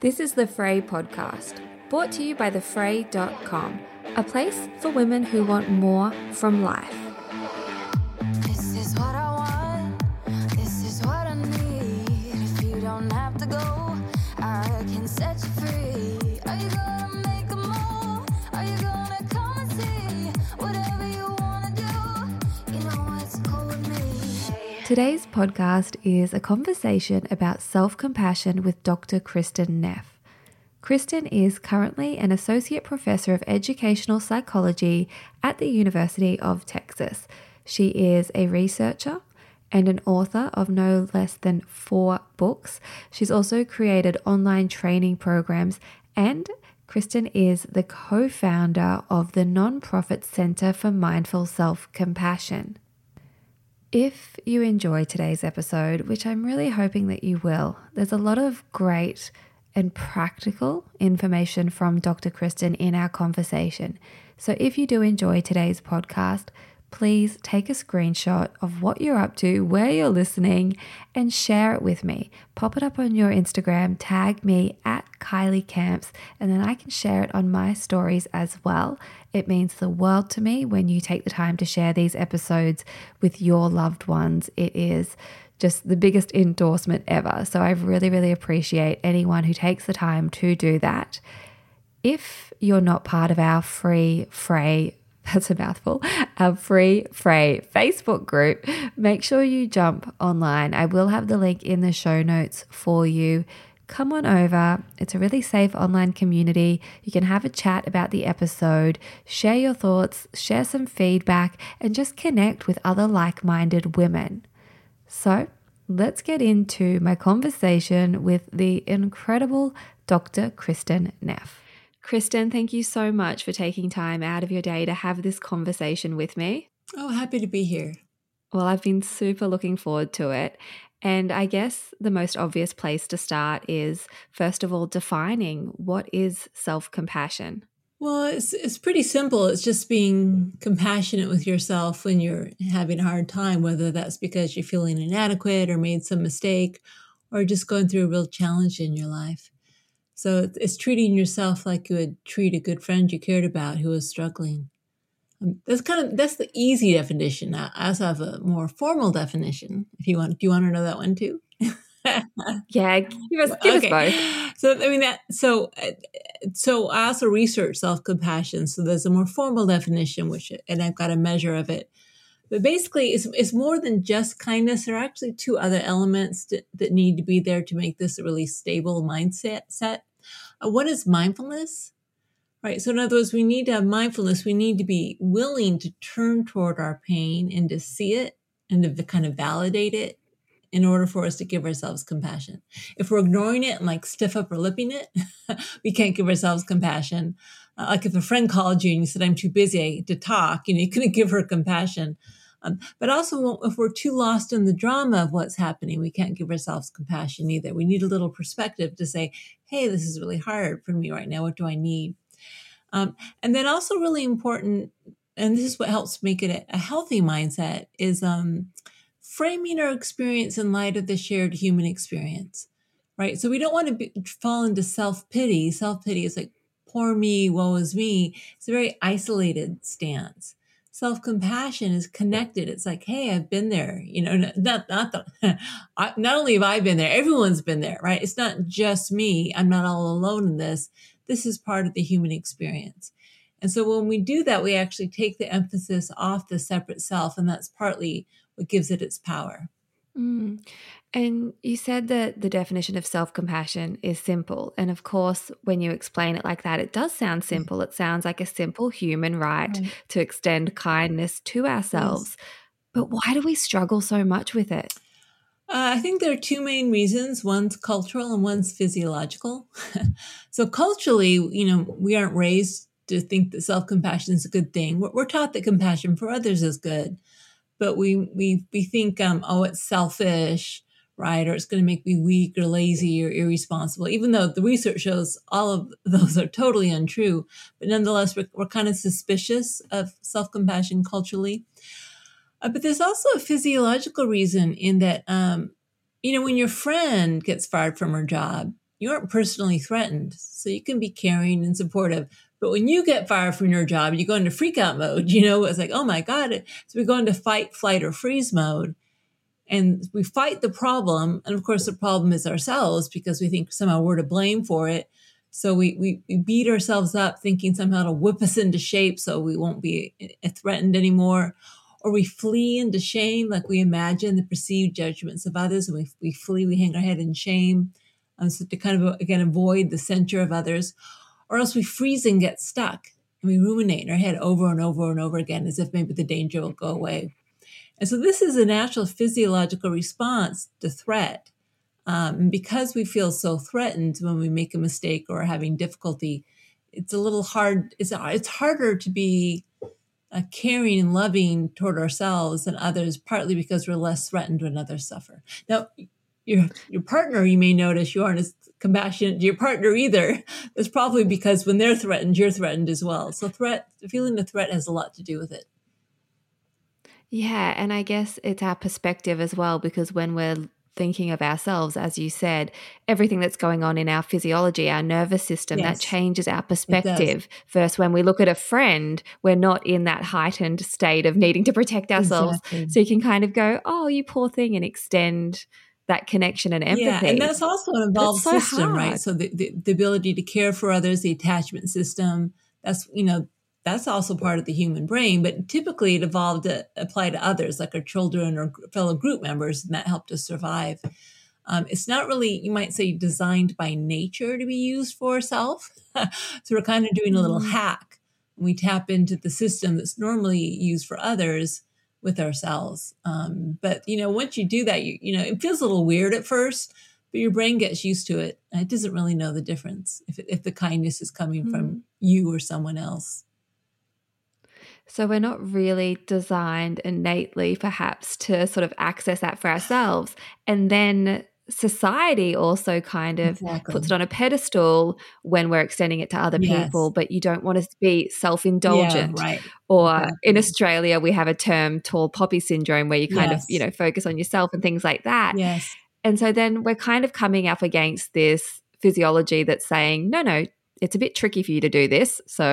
This is the Frae podcast, brought to you by thefrae.com, a place for women who want more from life. Today's podcast is a conversation about self compassion with Dr. Kristin Neff. Kristin is currently an associate professor of educational psychology at the University of Texas. She is a researcher and an author of no less than four books. She's also created online training programs, and Kristin is the co founder of the nonprofit Center for Mindful Self Compassion. If you enjoy today's episode, which I'm really hoping that you will, there's a lot of great and practical information from Dr. Kristin in our conversation. So if you do enjoy today's podcast, please take a screenshot of what you're up to, where you're listening, and share it with me. Pop it up on your Instagram, tag me at Kylie Camps, and then I can share it on my stories as well. It means the world to me when you take the time to share these episodes with your loved ones. It is just the biggest endorsement ever. So I really, really appreciate anyone who takes the time to do that. If you're not part of our free Frae, that's a mouthful, our free Frae Facebook group, make sure you jump online. I will have the link in the show notes for you. Come on over. It's a really safe online community. You can have a chat about the episode, share your thoughts, share some feedback, and just connect with other like minded women. So let's get into my conversation with the incredible Dr. Kristin Neff. Kristin, thank you so much for taking time out of your day to have this conversation with me. Oh, happy to be here. Well, I've been super looking forward to it. And I guess the most obvious place to start is, first of all, defining what is self compassion. Well, it's it's pretty simple. It's just being compassionate with yourself when you're having a hard time, whether that's because you're feeling inadequate or made some mistake or just going through a real challenge in your life. So it's, treating yourself like you would treat a good friend you cared about who was struggling. Um, that's kind of that's the easy definition. I also have a more formal definition. If you want, do you want to know that one too? yeah, give us give okay. us both. So I mean that so uh, so I also research self compassion. So there's a more formal definition, which and I've got a measure of it. But basically, it's, it's more than just kindness. There are actually two other elements that, that need to be there to make this a really stable mindset. Set. Uh, one is mindfulness, right? So, in other words, we need to have mindfulness. We need to be willing to turn toward our pain and to see it and to kind of validate it in order for us to give ourselves compassion. If we're ignoring it and like stiff upper lipping it, we can't give ourselves compassion. Uh, like if a friend called you and you said, I'm too busy to talk, you know, you couldn't give her compassion. Um, but also, if we're too lost in the drama of what's happening, we can't give ourselves compassion either. We need a little perspective to say, hey, this is really hard for me right now. What do I need? Um, and then also, really important, and this is what helps make it a, a healthy mindset, is um, framing our experience in light of the shared human experience, right? So we don't want to fall into self pity. Self pity is like, poor me, woe is me. It's a very isolated stance. Self compassion is connected. It's like, hey, I've been there. You know, not not the, not only have I been there, everyone's been there, right? It's not just me. I'm not all alone in this. This is part of the human experience. And so when we do that, we actually take the emphasis off the separate self, and that's partly what gives it its power. Mm. And you said that the definition of self compassion is simple. And of course, when you explain it like that, it does sound mm. simple. It sounds like a simple human right, right. to extend kindness to ourselves. Yes. But why do we struggle so much with it? Uh, I think there are two main reasons. One's cultural and one's physiological. so culturally, you know, we aren't raised to think that self-compassion is a good thing. We're, we're taught that compassion for others is good, but we we we think, um, oh, it's selfish, right? Or it's going to make me weak or lazy or irresponsible. Even though the research shows all of those are totally untrue, but nonetheless, we're, we're kind of suspicious of self-compassion culturally. Uh, but there's also a physiological reason in that, um, you know, when your friend gets fired from her job, you aren't personally threatened. So you can be caring and supportive. But when you get fired from your job, you go into freak out mode. You know, it's like, oh my God. So we go into fight, flight, or freeze mode. And we fight the problem. And of course, the problem is ourselves because we think somehow we're to blame for it. So we, we, we beat ourselves up thinking somehow to whip us into shape so we won't be eh, threatened anymore or we flee into shame, like we imagine the perceived judgments of others, and we, we flee, we hang our head in shame, um, so to kind of again avoid the censure of others, or else we freeze and get stuck, and we ruminate in our head over and over and over again, as if maybe the danger will go away. And so this is a natural physiological response to threat. Um, and because we feel so threatened when we make a mistake or are having difficulty, it's a little hard. It's it's harder to be uh, caring and loving toward ourselves and others, partly because we're less threatened when others suffer. Now, your your partner, you may notice you aren't as compassionate to your partner either. That's probably because when they're threatened, you're threatened as well. So, threat, feeling the threat has a lot to do with it. Yeah, and I guess it's our perspective as well because when we're thinking of ourselves, as you said, everything that's going on in our physiology, our nervous system, yes. that changes our perspective. First, when we look at a friend, we're not in that heightened state of needing to protect ourselves. Exactly. So you can kind of go, oh, you poor thing, and extend that connection and empathy. Yeah, and that's also an involved so system, hard. right? So the, the, the ability to care for others, the attachment system, that's, you know, that's also part of the human brain, but typically it evolved to apply to others, like our children or fellow group members, and that helped us survive. Um, it's not really, you might say, designed by nature to be used for self. so we're kind of doing a little mm. hack. We tap into the system that's normally used for others with ourselves. Um, but you know, once you do that, you you know, it feels a little weird at first, but your brain gets used to it, and it doesn't really know the difference if if the kindness is coming mm. from you or someone else. So we're not really designed innately, perhaps, to sort of access that for ourselves. And then society also kind of exactly. puts it on a pedestal when we're extending it to other yes. people, but you don't want to be self indulgent. Yeah, right. Or in Australia, we have a term tall poppy syndrome where you kind yes. of, you know, focus on yourself and things like that. Yes. And so then we're kind of coming up against this physiology that's saying, no, no, it's a bit tricky for you to do this. So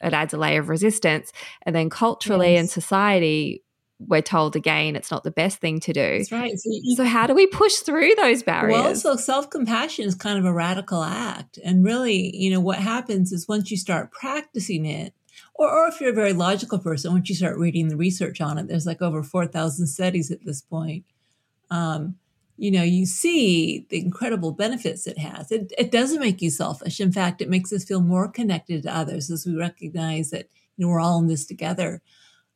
yeah. it adds a layer of resistance. And then culturally yes. and society, we're told again it's not the best thing to do. That's right. So, you, so how do we push through those barriers? Well, so self compassion is kind of a radical act. And really, you know, what happens is once you start practicing it, or, or if you're a very logical person, once you start reading the research on it, there's like over 4,000 studies at this point. Um, you know, you see the incredible benefits it has. It, it doesn't make you selfish. In fact, it makes us feel more connected to others as we recognize that, you know, we're all in this together.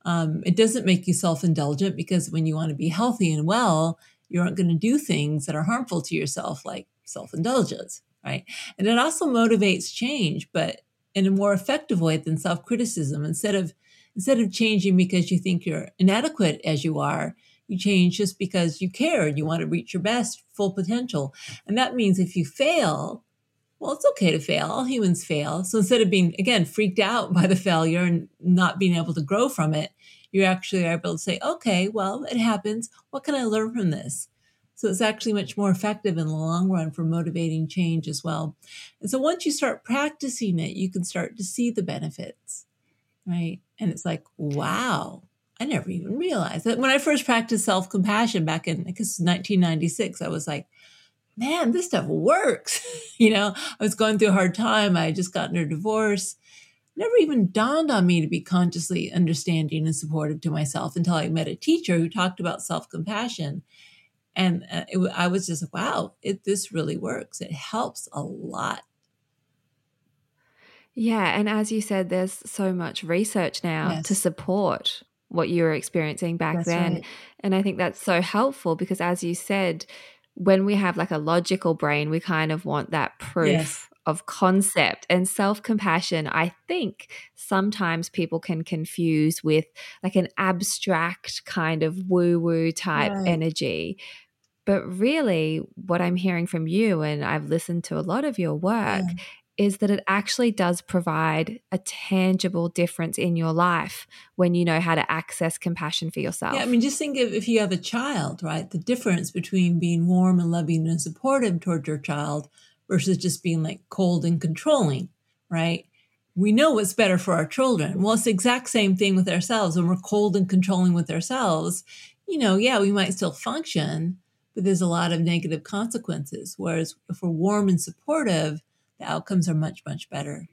Um, it doesn't make you self indulgent because when you want to be healthy and well, you aren't going to do things that are harmful to yourself, like self indulgence, right? And it also motivates change, but in a more effective way than self criticism. Instead of instead of changing because you think you're inadequate as you are, you change just because you care and you want to reach your best full potential. And that means if you fail, well, it's okay to fail. All humans fail. So instead of being, again, freaked out by the failure and not being able to grow from it, you actually are able to say, okay, well, it happens. What can I learn from this? So it's actually much more effective in the long run for motivating change as well. And so once you start practicing it, you can start to see the benefits, right? And it's like, wow, I never even realized that when I first practiced self compassion back in, I guess, 1996, I was like, man, this stuff works. you know, I was going through a hard time. I had just gotten a divorce. Never even dawned on me to be consciously understanding and supportive to myself until I met a teacher who talked about self compassion. And uh, it, I was just, like, wow, it, this really works. It helps a lot. Yeah. And as you said, there's so much research now yes. to support what you were experiencing back That's then. right. And I think that's so helpful because, as you said, when we have like a logical brain, we kind of want that proof Yes. of concept and self compassion. I think sometimes people can confuse with like an abstract kind of woo woo type Right. energy. But really, what I'm hearing from you, and I've listened to a lot of your work, Yeah. Is that it actually does provide a tangible difference in your life when you know how to access compassion for yourself. Yeah, I mean, just think of if you have a child, right? The difference between being warm and loving and supportive towards your child versus just being like cold and controlling, right? We know what's better for our children. Well, it's the exact same thing with ourselves. When we're cold and controlling with ourselves, you know, yeah, we might still function, but there's a lot of negative consequences. Whereas if we're warm and supportive, the outcomes are much, much better.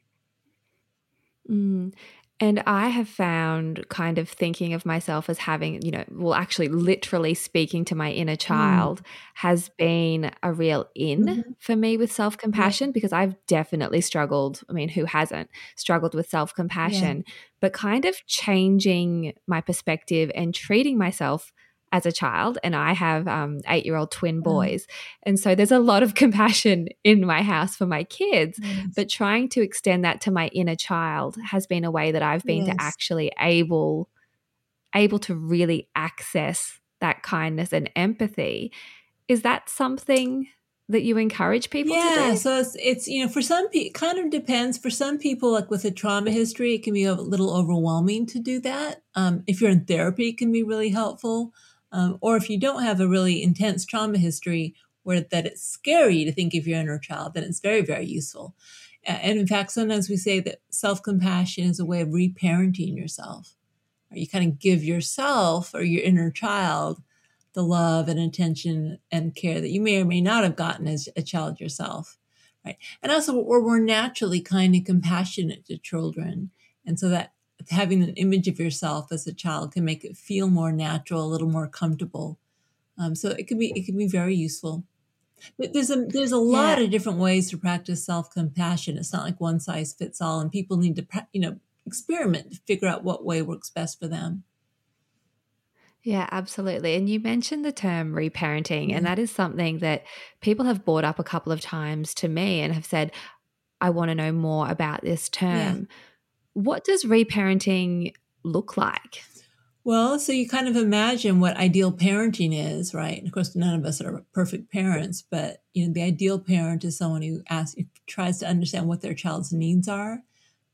Mm. And I have found kind of thinking of myself as having, you know, well, actually, literally speaking to my inner child has been a real in Mhm. for me with self compassion because I've definitely struggled. I mean, who hasn't struggled with self compassion? But kind of changing my perspective and treating myself as a child. And I have um, eight year old twin boys. And so there's a lot of compassion in my house for my kids but trying to extend that to my inner child has been a way that I've been Yes. to actually able able to really access that kindness and empathy. Is that something that you encourage people to yeah, so it's it's you know for some people it kind of depends. For some people, like with a trauma history, it can be a little overwhelming to do that. Um, if you're in therapy, it can be really helpful. Um, or if you don't have a really intense trauma history, where that it's scary to think of your inner child, then it's very very useful. And in fact, sometimes we say that self compassion is a way of reparenting yourself. Or you kind of give yourself or your inner child the love and attention and care that you may or may not have gotten as a child yourself right and also we're, we're naturally kind and compassionate to children and so that having an image of yourself as a child can make it feel more natural a little more comfortable um, so it can be it can be very useful but there's a there's a lot Yeah. of different ways to practice self-compassion it's not like one size fits all and people need to you know experiment to figure out what way works best for them Yeah, absolutely. And you mentioned the term reparenting, Yeah. and that is something that people have brought up a couple of times to me and have said, I want to know more about this term. What does reparenting look like? Well, so you kind of imagine what ideal parenting is, right? And of course, none of us are perfect parents, but you know, the ideal parent is someone who asks, tries to understand what their child's needs are,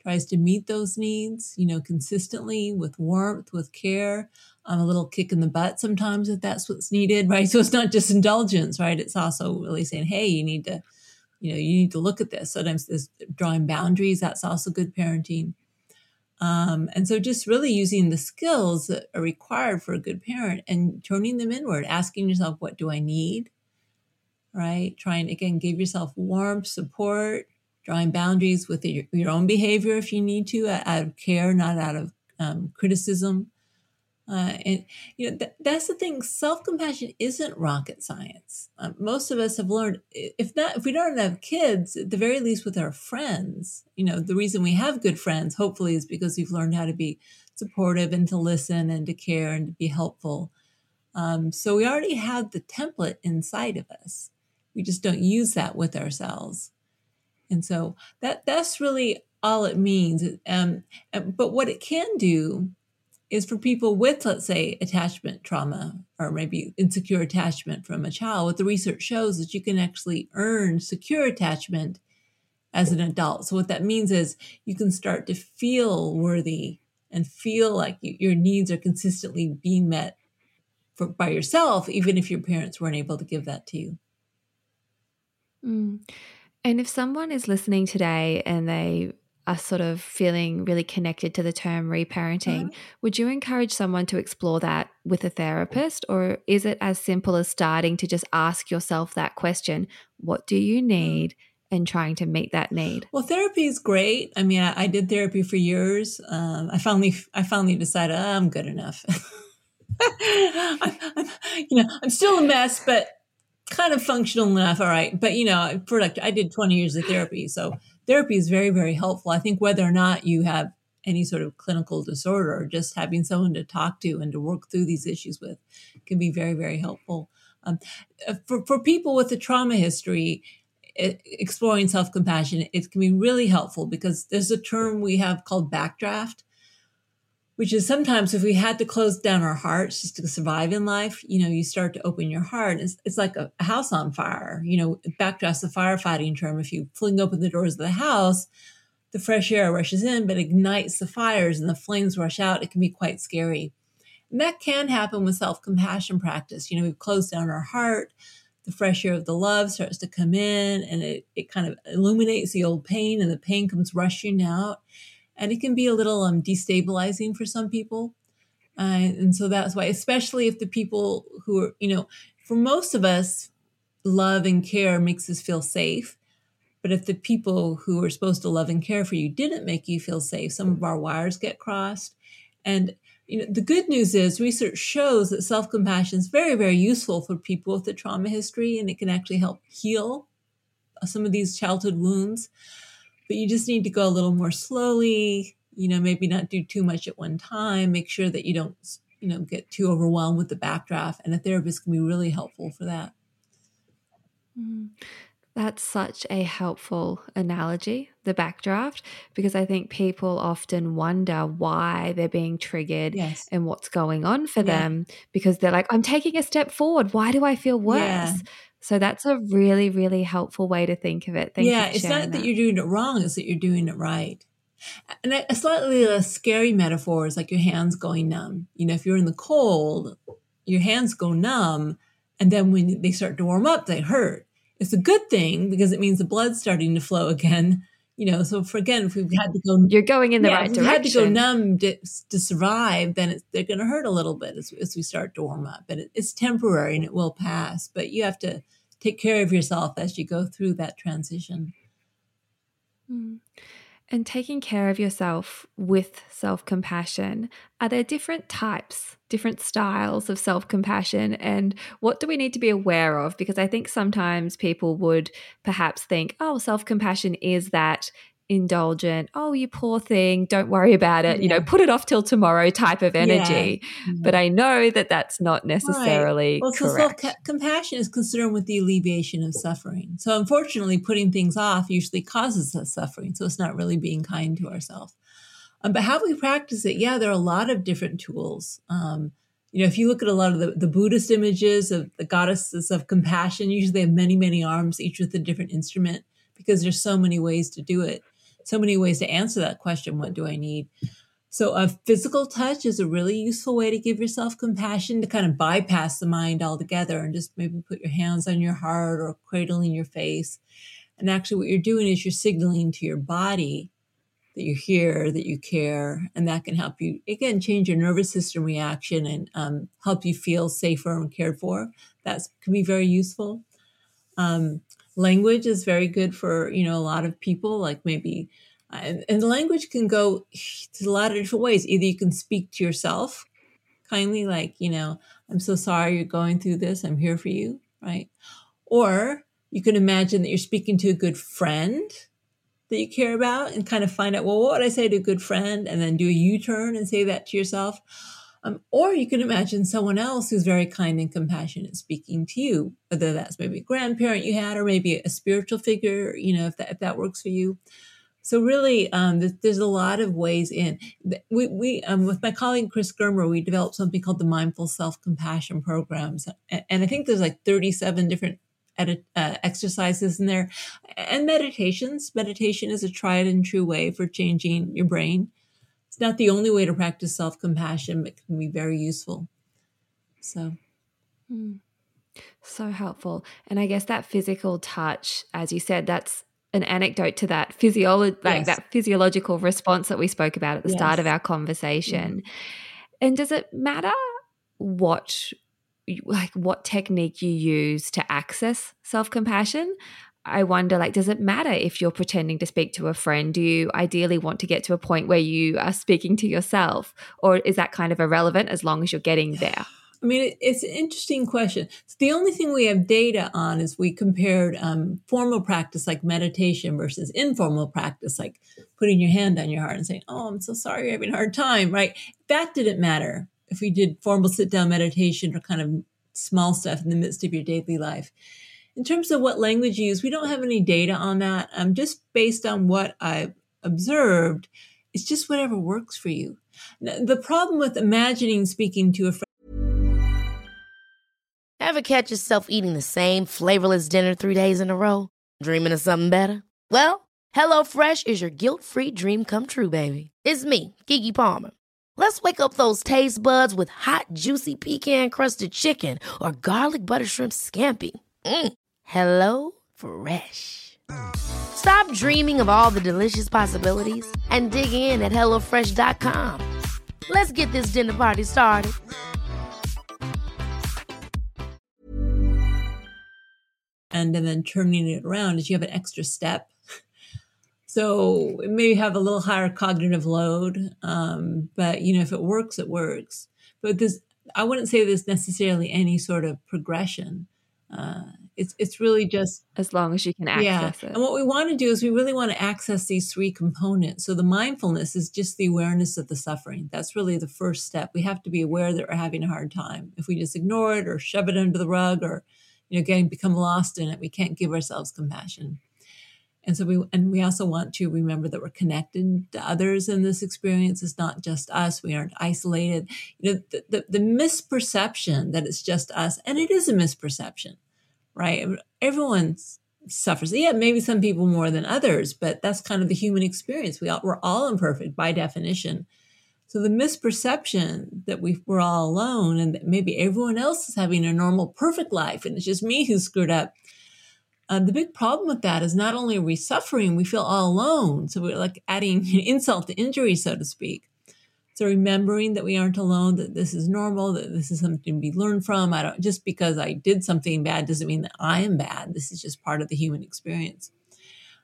tries to meet those needs, you know, consistently with warmth, with care, um, a little kick in the butt sometimes if that's what's needed, right? So it's not just indulgence, right? It's also really saying, hey, you need to, you know, you need to look at this. Sometimes this drawing boundaries, that's also good parenting. Um, and so just really using the skills that are required for a good parent and turning them inward, asking yourself, what do I need? Right? Trying again, give yourself warmth, support, drawing boundaries with your, your own behavior if you need to, out of care, not out of um, criticism. Uh, and you know th- that's the thing. Self compassion isn't rocket science. Um, most of us have learned, if not, if we don't have kids, at the very least with our friends. You know, the reason we have good friends, hopefully, is because we've learned how to be supportive and to listen and to care and to be helpful. Um, so we already have the template inside of us. We just don't use that with ourselves. And so that that's really all it means. Um, but what it can do is for people with, let's say, attachment trauma or maybe insecure attachment from a child. What the research shows is you can actually earn secure attachment as an adult. So what that means is you can start to feel worthy and feel like you, your needs are consistently being met for, by yourself, even if your parents weren't able to give that to you. Mm. And if someone is listening today and they are sort of feeling really connected to the term reparenting, Uh-huh. would you encourage someone to explore that with a therapist? Or is it as simple as starting to just ask yourself that question what do you need? And trying to meet that need. Well, therapy is great. I mean, I, I did therapy for years. Um, I finally, I finally decided oh, I'm good enough. I'm, I'm, you know, I'm still a mess, but kind of functional enough. All right, but you know, for like, I did 20 years of therapy, so therapy is very, very helpful. I think whether or not you have any sort of clinical disorder or just having someone to talk to and to work through these issues with can be very very helpful um, uh, for, for people with a trauma history exploring self-compassion it can be really helpful because there's a term we have called backdraft which is sometimes if we had to close down our hearts just to survive in life, you know, you start to open your heart. It's, it's like a, house on fire. You know, backdraft's a firefighting term. If you fling open the doors of the house, the fresh air rushes in, but ignites the fires and the flames rush out. It can be quite scary. And that can happen with self compassion practice. You know, we've closed down our heart, the fresh air of the love starts to come in, and it, it kind of illuminates the old pain, and the pain comes rushing out and it can be a little um, destabilizing for some people. Uh, and so that's why, especially if the people who are, you know, for most of us, love and care makes us feel safe. But if the people who are supposed to love and care for you didn't make you feel safe, some of our wires get crossed. And you know, the good news is research shows that self-compassion is very, very useful for people with a trauma history, and it can actually help heal some of these childhood wounds but you just need to go a little more slowly you know maybe not do too much at one time make sure that you don't you know get too overwhelmed with the backdraft and a therapist can be really helpful for that mm. that's such a helpful analogy the backdraft because i think people often wonder why they're being triggered yes. and what's going on for yeah. them because they're like i'm taking a step forward why do i feel worse yeah. So that's a really, really helpful way to think of it. Thank yeah, it's not that, that, you're doing it wrong, it's that you're doing it right. And a slightly less scary metaphor is like your hands going numb. You know, if you're in the cold, your hands go numb, and then when they start to warm up, they hurt. It's a good thing because it means the blood's starting to flow again. You know, so for again, if we've had to go, you're going in the yeah, right if direction. Had to go numb to, to survive, then they're going to hurt a little bit as, as, we start to warm up, and it, it's temporary and it will pass. But you have to take care of yourself as you go through that transition. Mm. And taking care of yourself with self compassion, are there different types, different styles of self compassion? And what do we need to be aware of? Because I think sometimes people would perhaps think, oh, self compassion is that indulgent, oh, you poor thing, don't worry about it, yeah. you know, put it off till tomorrow type of energy. Yeah. But I know that that's not necessarily right. well, correct. Compassion is concerned with the alleviation of suffering. So unfortunately, putting things off usually causes us suffering. So it's not really being kind to ourselves. Um, but how we practice it, yeah, there are a lot of different tools. Um, you know, if you look at a lot of the, the Buddhist images of the goddesses of compassion, usually they have many, many arms, each with a different instrument, because there's so many ways to do it so many ways to answer that question what do I need? So, a physical touch is a really useful way to give yourself compassion to kind of bypass the mind altogether and just maybe put your hands on your heart or cradling your face. And actually, what you're doing is you're signaling to your body that you're here, that you care, and that can help you, again, change your nervous system reaction and um, help you feel safer and cared for. That can be very useful. Um, language is very good for you know a lot of people like maybe and, and language can go to a lot of different ways. Either you can speak to yourself kindly like you know i'm so sorry you're going through this i'm here for you right? Or you can imagine that you're speaking to a good friend that you care about and kind of find out well what would i say to a good friend? and then do a u-turn and say that to yourself um, or you can imagine someone else who's very kind and compassionate speaking to you, whether that's maybe a grandparent you had or maybe a spiritual figure, you know, if that, if that works for you. So really, um, there's, a lot of ways in. We, we um, with my colleague Chris Germer, we developed something called the Mindful Self Compassion Programs, and, and, I think there's like 37 different edit, uh, exercises in there, and meditations. Meditation is a tried and true way for changing your brain it's not the only way to practice self compassion, but can be very useful. So. Mm. So helpful. And I guess that physical touch, as you said, that's an anecdote to that physiology like yes. that physiological response that we spoke about at the yes. start of our conversation. Mm. And does it matter what like what technique you use to access self-compassion? I wonder like does it matter if you're pretending to speak to a friend? Do you ideally want to get to a point where you are speaking to yourself or is that kind of irrelevant as long as you're getting there? I mean, it's an interesting question. So the only thing we have data on is we compared um, formal practice like meditation versus informal practice like putting your hand on your heart and saying, "Oh, I'm so sorry, you're having a hard time." Right? That didn't matter if we did formal sit down meditation or kind of small stuff in the midst of your daily life. In terms of what language you use, we don't have any data on that. Um, just based on what I've observed, it's just whatever works for you. The problem with imagining speaking to a friend Ever catch yourself eating the same flavorless dinner three days in a row? Dreaming of something better? Well, HelloFresh is your guilt-free dream come true, baby. It's me, Keke Palmer. Let's wake up those taste buds with hot, juicy pecan-crusted chicken or garlic butter shrimp scampi. Mm. Hello Fresh. Stop dreaming of all the delicious possibilities and dig in at HelloFresh.com. Let's get this dinner party started. and then turning it around is you have an extra step. So it may have a little higher cognitive load, um, but you know if it works, it works. But this, I wouldn't say there's necessarily any sort of progression. Uh, it's it's really just as long as you can access yeah. it. And what we want to do is we really want to access these three components. So the mindfulness is just the awareness of the suffering. That's really the first step. We have to be aware that we're having a hard time. If we just ignore it or shove it under the rug or you know, getting become lost in it. We can't give ourselves compassion. And so we and we also want to remember that we're connected to others in this experience. It's not just us. We aren't isolated. You know, the, the, the misperception that it's just us, and it is a misperception, right? Everyone suffers. Yeah, maybe some people more than others, but that's kind of the human experience. We all, we're all imperfect by definition. So the misperception that we we're all alone and that maybe everyone else is having a normal, perfect life and it's just me who's screwed up. Uh, the big problem with that is not only are we suffering, we feel all alone. So we're like adding insult to injury, so to speak. So remembering that we aren't alone, that this is normal, that this is something to be learned from. I don't just because I did something bad doesn't mean that I am bad. This is just part of the human experience.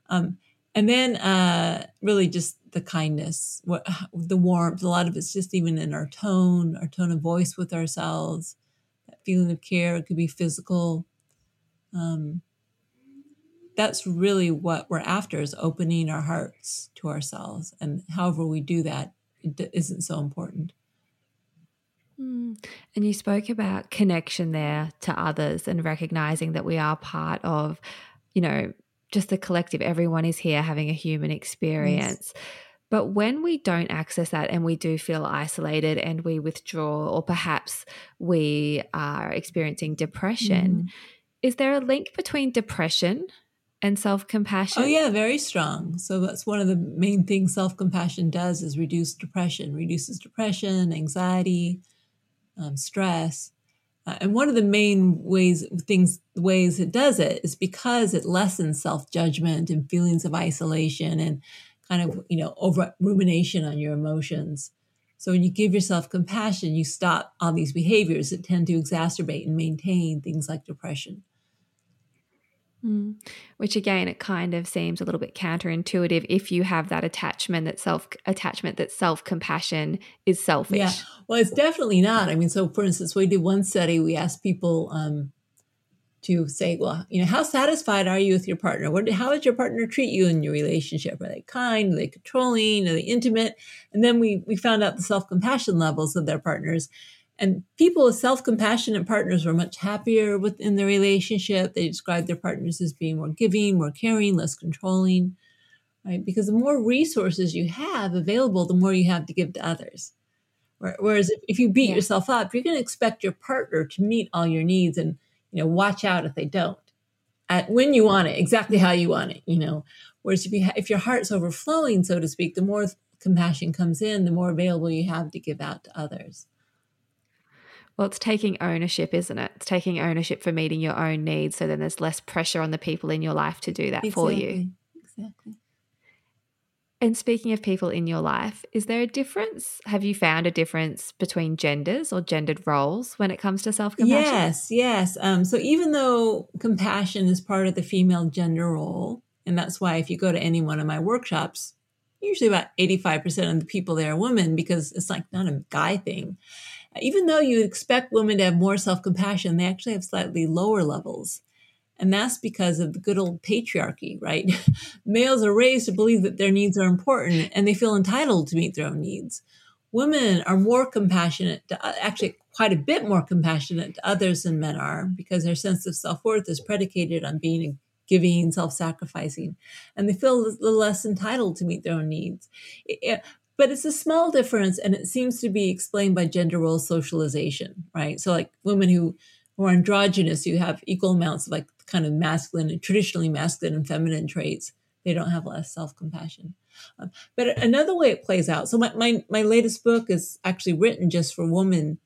Um, and then uh, really just the kindness, what, the warmth. A lot of it's just even in our tone, our tone of voice with ourselves, that feeling of care. It could be physical. Um, that's really what we're after is opening our hearts to ourselves. And however we do that, isn't so important. Hmm. And you spoke about connection there to others and recognizing that we are part of, you know, just the collective, everyone is here having a human experience. Yes. But when we don't access that and we do feel isolated and we withdraw, or perhaps we are experiencing depression, mm. is there a link between depression and self-compassion? Oh yeah, very strong. So that's one of the main things self-compassion does is reduce depression, reduces depression, anxiety, um, stress. Uh, and one of the main ways things ways it does it is because it lessens self-judgment and feelings of isolation and kind of you know over rumination on your emotions so when you give yourself compassion you stop all these behaviors that tend to exacerbate and maintain things like depression Mm. Which again, it kind of seems a little bit counterintuitive if you have that attachment that self attachment that self compassion is selfish. Yeah, well, it's definitely not. I mean, so for instance, we did one study. We asked people um, to say, well, you know, how satisfied are you with your partner? What, how does your partner treat you in your relationship? Are they kind? Are they controlling? Are they intimate? And then we we found out the self compassion levels of their partners. And people with self compassionate partners were much happier within their relationship. They described their partners as being more giving, more caring, less controlling, right? Because the more resources you have available, the more you have to give to others. Whereas if, you beat yeah. yourself up, you're going to expect your partner to meet all your needs and, you know, watch out if they don't at when you want it, exactly how you want it, you know. Whereas if you ha- if your heart's overflowing, so to speak, the more compassion comes in, the more available you have to give out to others. Well, it's taking ownership, isn't it? It's taking ownership for meeting your own needs. So then there's less pressure on the people in your life to do that exactly. for you. Exactly. And speaking of people in your life, is there a difference? Have you found a difference between genders or gendered roles when it comes to self compassion? Yes, yes. Um, so even though compassion is part of the female gender role, and that's why if you go to any one of my workshops, usually about 85% of the people there are women because it's like not a guy thing. Even though you expect women to have more self compassion, they actually have slightly lower levels. And that's because of the good old patriarchy, right? Males are raised to believe that their needs are important and they feel entitled to meet their own needs. Women are more compassionate, to, uh, actually, quite a bit more compassionate to others than men are because their sense of self worth is predicated on being giving, self sacrificing, and they feel little less entitled to meet their own needs. It, uh, but it's a small difference, and it seems to be explained by gender role socialization, right? So, like women who, are androgynous, who have equal amounts of like kind of masculine and traditionally masculine and feminine traits, they don't have less self compassion. Um, but another way it plays out. So my, my my latest book is actually written just for women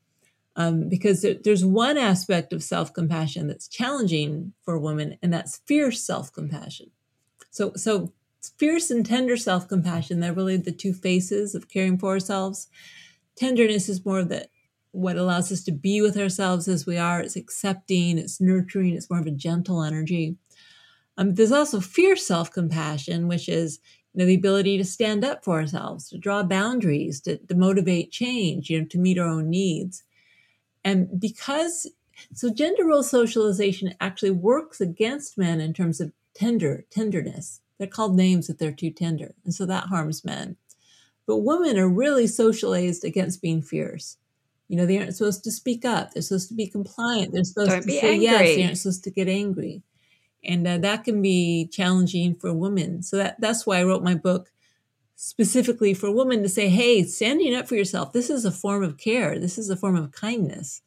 um, because there, there's one aspect of self compassion that's challenging for women, and that's fierce self compassion. So so fierce and tender self compassion they're really the two faces of caring for ourselves. Tenderness is more of the what allows us to be with ourselves as we are. It's accepting, it's nurturing, it's more of a gentle energy. Um, there's also fierce self compassion, which is you know, the ability to stand up for ourselves, to draw boundaries, to, to motivate change, you know, to meet our own needs. And because, so gender role socialization actually works against men in terms of tender, tenderness. They're called names if they're too tender. And so that harms men. But women are really socialized against being fierce. You know, they aren't supposed to speak up. They're supposed to be compliant. They're supposed Don't to be say yes. They aren't supposed to get angry and uh, that can be challenging for women so that that's why i wrote my book specifically for women to say hey standing up for yourself this is a form of care this is a form of kindness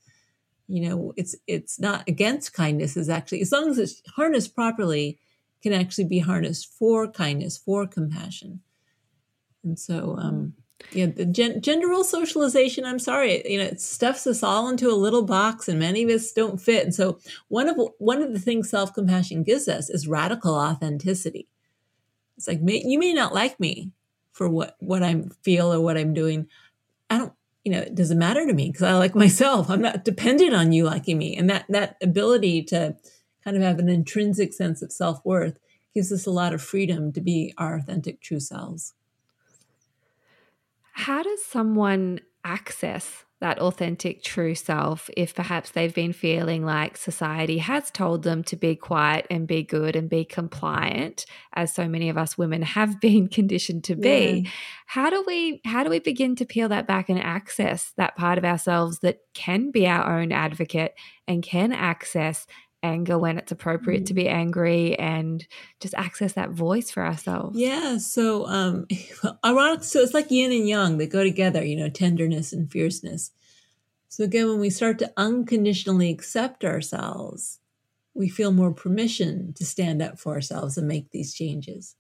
you know it's it's not against kindness is actually as long as it's harnessed properly can actually be harnessed for kindness for compassion. And so um yeah the gen- gender role socialization i'm sorry you know it stuffs us all into a little box and many of us don't fit. And so one of one of the things self-compassion gives us is radical authenticity. It's like may, you may not like me for what what i feel or what i'm doing. I don't you know it doesn't matter to me because i like myself. I'm not dependent on you liking me. And that that ability to kind of have an intrinsic sense of self-worth gives us a lot of freedom to be our authentic true selves How does someone access that authentic true self if perhaps they've been feeling like society has told them to be quiet and be good and be compliant as so many of us women have been conditioned to be Yeah. how do we how do we begin to peel that back and access that part of ourselves that can be our own advocate and can access anger when it's appropriate to be angry and just access that voice for ourselves Yeah, so um ironic so it's like yin and yang, they go together, you know, tenderness and fierceness. So again, when we start to unconditionally accept ourselves, we feel more permission to stand up for ourselves and make these changes.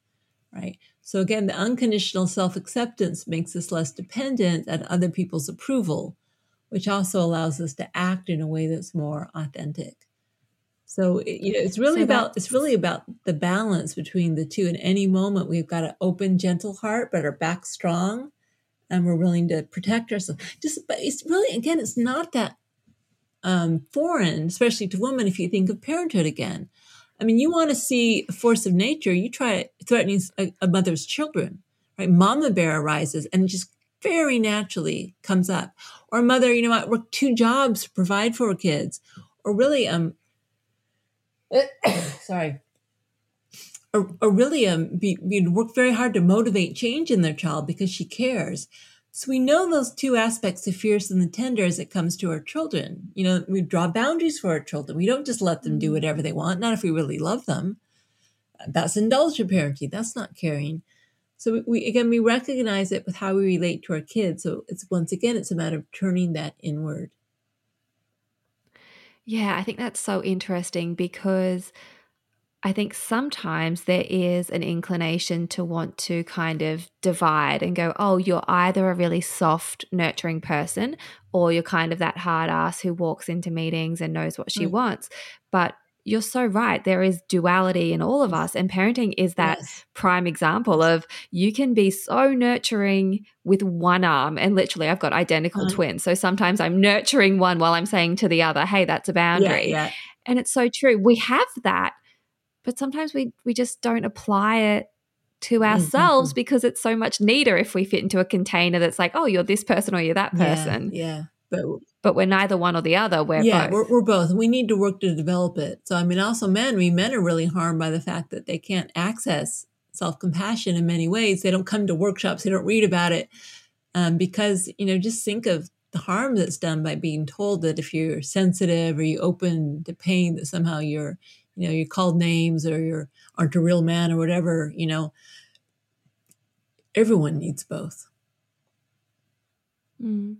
Right. So again, the unconditional self-acceptance makes us less dependent on other people's approval, which also allows us to act in a way that's more authentic. So it, you know, it's really So about it's really about the balance between the two. In any moment, we've got an open, gentle heart, but our back strong, and we're willing to protect ourselves. Just, but it's really again, it's not that um, foreign, especially to women. If you think of parenthood again, I mean, you want to see a force of nature. You try threatening a, a mother's children, right? Mama bear arises and it just very naturally comes up. Or mother, you know, I work two jobs to provide for her kids, or really, um, sorry, or, or really um, be, be work very hard to motivate change in their child because she cares. So we know those two aspects of fierce and the tender as it comes to our children. You know, we draw boundaries for our children. We don't just let them do whatever they want, not if we really love them. That's indulgent parenting. That's not caring. So we, we again we recognize it with how we relate to our kids. So it's once again it's a matter of turning that inward. Yeah, I think that's so interesting because I think sometimes there is an inclination to want to kind of divide and go, oh, you're either a really soft, nurturing person or you're kind of that hard ass who walks into meetings and knows what she Right. wants. But you're so right. There is duality in all of us. And parenting is that Yes. prime example of you can be so nurturing with one arm and literally I've got identical Uh-huh. twins. So sometimes I'm nurturing one while I'm saying to the other, hey, that's a boundary. Yeah, yeah. And it's so true. We have that, but sometimes we we just don't apply it to ourselves because it's so much neater if we fit into a container that's like, oh, you're this person or you're that person. Yeah, yeah. but But we're neither one or the other. We're yeah, both. we're, we're both. We need to work to develop it. So, I mean, also men, I mean, men are really harmed by the fact that they can't access self compassion in many ways. They don't come to workshops, they don't read about it um, because, you know, just think of the harm that's done by being told that if you're sensitive or you open to pain, that somehow you're, you know, you're called names or you're aren't a real man or whatever, you know. Everyone needs both. Mm.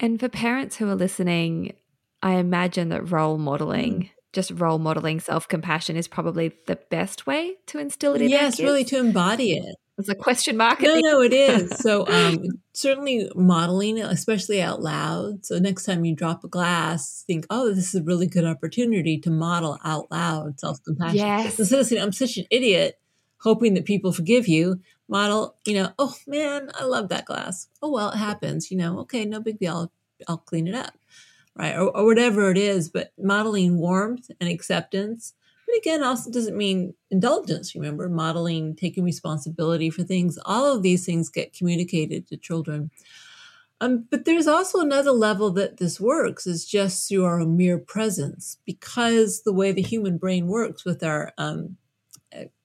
And for parents who are listening, I imagine that role modeling, Mm. just role modeling self compassion, is probably the best way to instill it in. Yes, really to embody it. There's a question mark. No, no, it is. So um, certainly modeling it, especially out loud. So next time you drop a glass, think, oh, this is a really good opportunity to model out loud self-compassion. Yes. Instead of saying, I'm such an idiot, hoping that people forgive you, model, you know, oh man, I love that glass. Oh well, it happens. You know, okay, no big deal. I'll, I'll clean it up. Right. Or, or whatever it is, but modeling warmth and acceptance. But again, also doesn't mean indulgence. Remember, modeling, taking responsibility for things. All of these things get communicated to children. Um, but there's also another level that this works is just through our mere presence, because the way the human brain works with our um,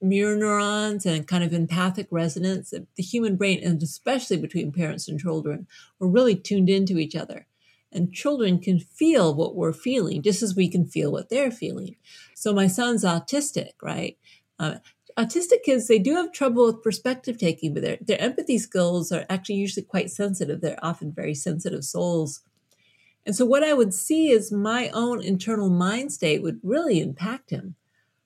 mirror neurons and kind of empathic resonance, the human brain, and especially between parents and children, we're really tuned into each other. And children can feel what we're feeling just as we can feel what they're feeling. So my son's autistic, right? Uh, autistic kids, they do have trouble with perspective taking, but their, their empathy skills are actually usually quite sensitive. They're often very sensitive souls. And so what I would see is my own internal mind state would really impact him.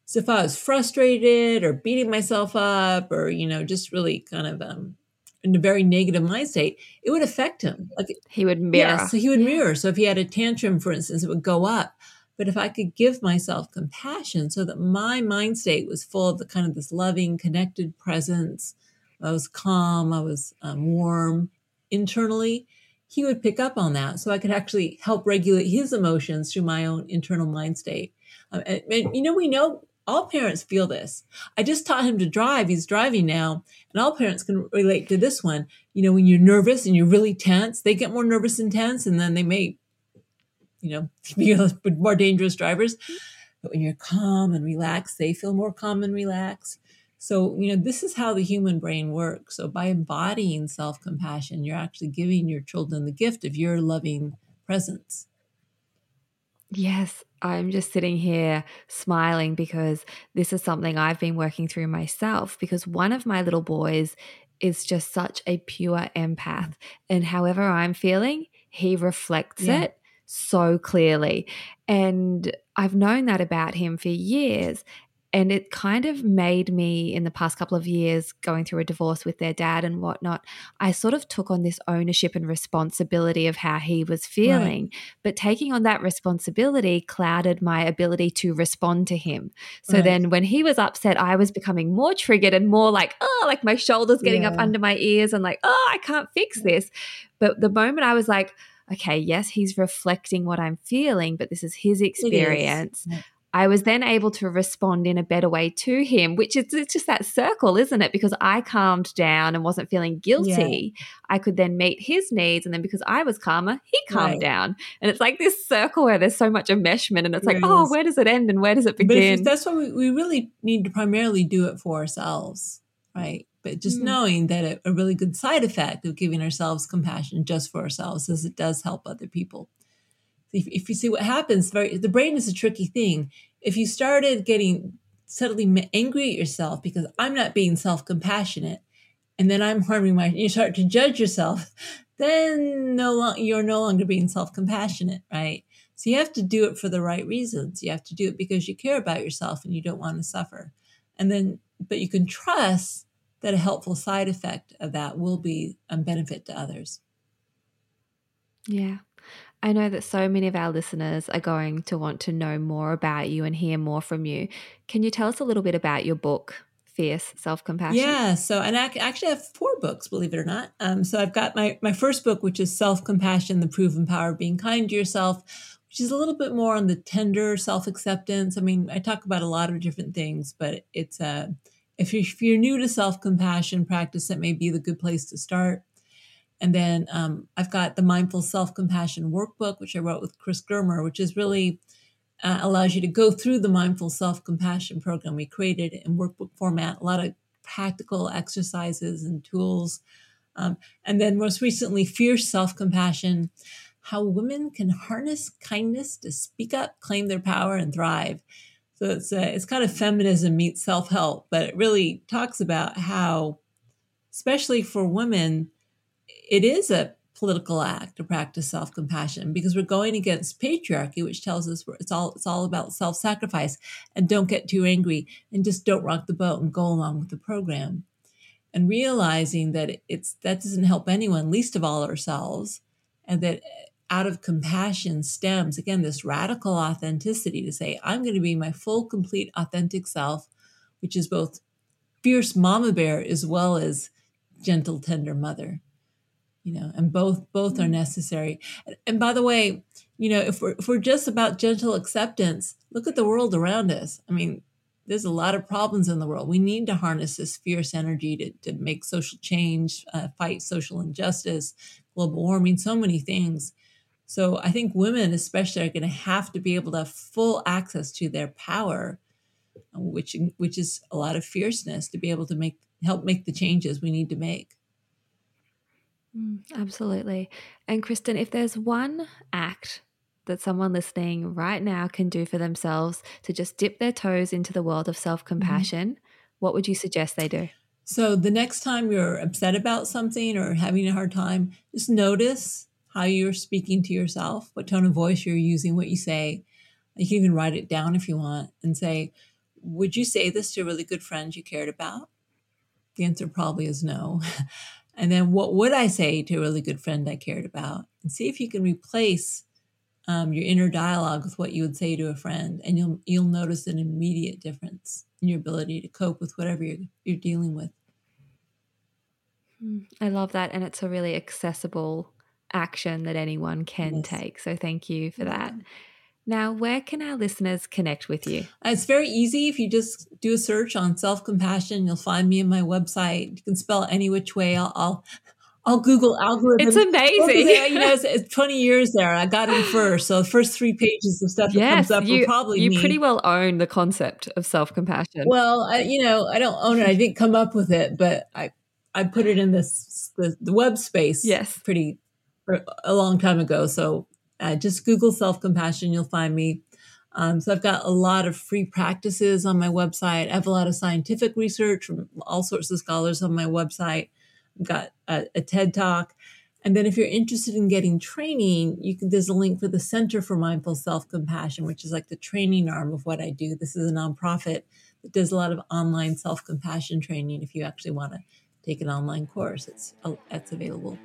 So if I was frustrated or beating myself up or, you know, just really kind of um, in a very negative mind state, it would affect him. Like he would mirror. yeah, so he would mirror. So if he had a tantrum, for instance, it would go up. But if I could give myself compassion so that my mind state was full of the kind of this loving, connected presence, I was calm, I was um, warm internally, he would pick up on that. So I could actually help regulate his emotions through my own internal mind state. Um, and, and, you know, we know all parents feel this. I just taught him to drive. He's driving now. And all parents can relate to this one. You know, when you're nervous and you're really tense, they get more nervous and tense, and then they may, you know, be more dangerous drivers. But when you're calm and relaxed, they feel more calm and relaxed. So, you know, this is how the human brain works. So, by embodying self compassion, you're actually giving your children the gift of your loving presence. Yes, I'm just sitting here smiling because this is something I've been working through myself. Because one of my little boys is just such a pure empath. And however I'm feeling, he reflects Yeah. it so clearly. And I've known that about him for years. And it kind of made me, in the past couple of years, going through a divorce with their dad and whatnot, I sort of took on this ownership and responsibility of how he was feeling. But taking on that responsibility clouded my ability to respond to him. So Right. then when he was upset, I was becoming more triggered and more like, oh, like my shoulders getting up under my ears and like, oh, I can't fix this. But the moment I was like, okay, yes, he's reflecting what I'm feeling, but this is his experience. Yeah. I was then able to respond in a better way to him, which is it's just that circle, isn't it? Because I calmed down and wasn't feeling guilty. I could then meet his needs. And then because I was calmer, he calmed Right. down. And it's like this circle where there's so much enmeshment. And it's like, There oh, where does it end and where does it But if begin? that's why we, we really need to primarily do it for ourselves, right? But just Mm. knowing that a, a really good side effect of giving ourselves compassion just for ourselves is it does help other people. If, if you see what happens, very the brain is a tricky thing. If you started getting suddenly angry at yourself because I'm not being self compassionate, and then I'm harming my, you start to judge yourself, then no you're no longer being self compassionate, right? So you have to do it for the right reasons. You have to do it because you care about yourself and you don't want to suffer. And then, but you can trust that a helpful side effect of that will be a benefit to others. Yeah. I know that so many of our listeners are going to want to know more about you and hear more from you. Can you tell us a little bit about your book, Fierce Self Compassion? Yeah. So, and I actually have four books, believe it or not. Um, so I've got my, my first book, which is Self Compassion, The Proven Power of Being Kind to Yourself, which is a little bit more on the tender self acceptance. I mean, I talk about a lot of different things, but it's uh, if, you, if you're new to self compassion practice, that may be the good place to start. And then um, I've got the Mindful Self Compassion Workbook, which I wrote with Chris Germer, which is really uh, allows you to go through the Mindful Self Compassion program we created in workbook format, a lot of practical exercises and tools. Um, and then most recently, Fierce Self Compassion How Women Can Harness Kindness to Speak Up, Claim Their Power, and Thrive. So it's, uh, it's kind of feminism meets self help, but it really talks about how, especially for women, it is a political act to practice self-compassion because we're going against patriarchy which tells us it's all it's all about self-sacrifice and don't get too angry and just don't rock the boat and go along with the program. And realizing that it's that doesn't help anyone least of all ourselves and that uh, out of compassion stems again this radical authenticity to say i'm going to be my full complete authentic self which is both fierce mama bear as well as gentle tender mother you know and both both are necessary. And, and by the way you know if we're if we're just about gentle acceptance look at the world around us. I mean there's a lot of problems in the world. We need to harness this fierce energy to, to make social change uh, fight social injustice global warming so many things. So i think women especially are going to have to be able to have full access to their power which which is a lot of fierceness to be able to make help make the changes we need to make Mm, absolutely. And Kristin, if there's one act that someone listening right now can do for themselves to just dip their toes into the world of self compassion, mm-hmm. what would you suggest they do? So, the next time you're upset about something or having a hard time, just notice how you're speaking to yourself, what tone of voice you're using, what you say. You can even write it down if you want and say, Would you say this to a really good friend you cared about? The answer probably is no. And then what would I say to a really good friend I cared about? And see if you can replace um, your inner dialogue with what you would say to a friend, and you'll you'll notice an immediate difference in your ability to cope with whatever you're you're dealing with. Hmm, I love that, and it's a really accessible action that anyone can yes. take. So thank you for yeah. that. Now, where can our listeners connect with you? Uh, it's very easy. If you just do a search on self compassion, you'll find me on my website. You can spell any which way. I'll, I'll I'll Google algorithm. It's amazing. you know, it's, it's, 20 years there. I got in first. So the first three pages of stuff yes, that comes up you, probably You me. pretty well own the concept of self-compassion. Well, I, you know, I don't own it. I didn't come up with it, but I, I put it in this, the, the web space yes. pretty er, a long time ago. So uh, just Google self compassion, you'll find me. Um, so I've got a lot of free practices on my website. I have a lot of scientific research from all sorts of scholars on my website. I've got a, a TED talk. And then if you're interested in getting training, you can there's a link for the Center for Mindful Self-Compassion, which is like the training arm of what I do. This is a nonprofit that does a lot of online self-compassion training. If you actually want to take an online course, it's it's available.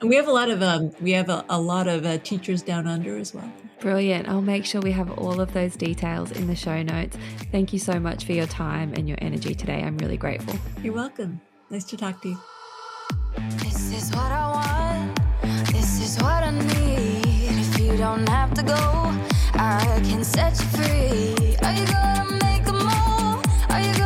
And we have a lot of um, we have a, a lot of uh, teachers down under as well. Brilliant! I'll make sure we have all of those details in the show notes. Thank you so much for your time and your energy today. I'm really grateful. You're welcome. Nice to talk to you. This is what I want. This is what I need. If you don't have to go, I can set you free. Are you gonna make a move? Are you gonna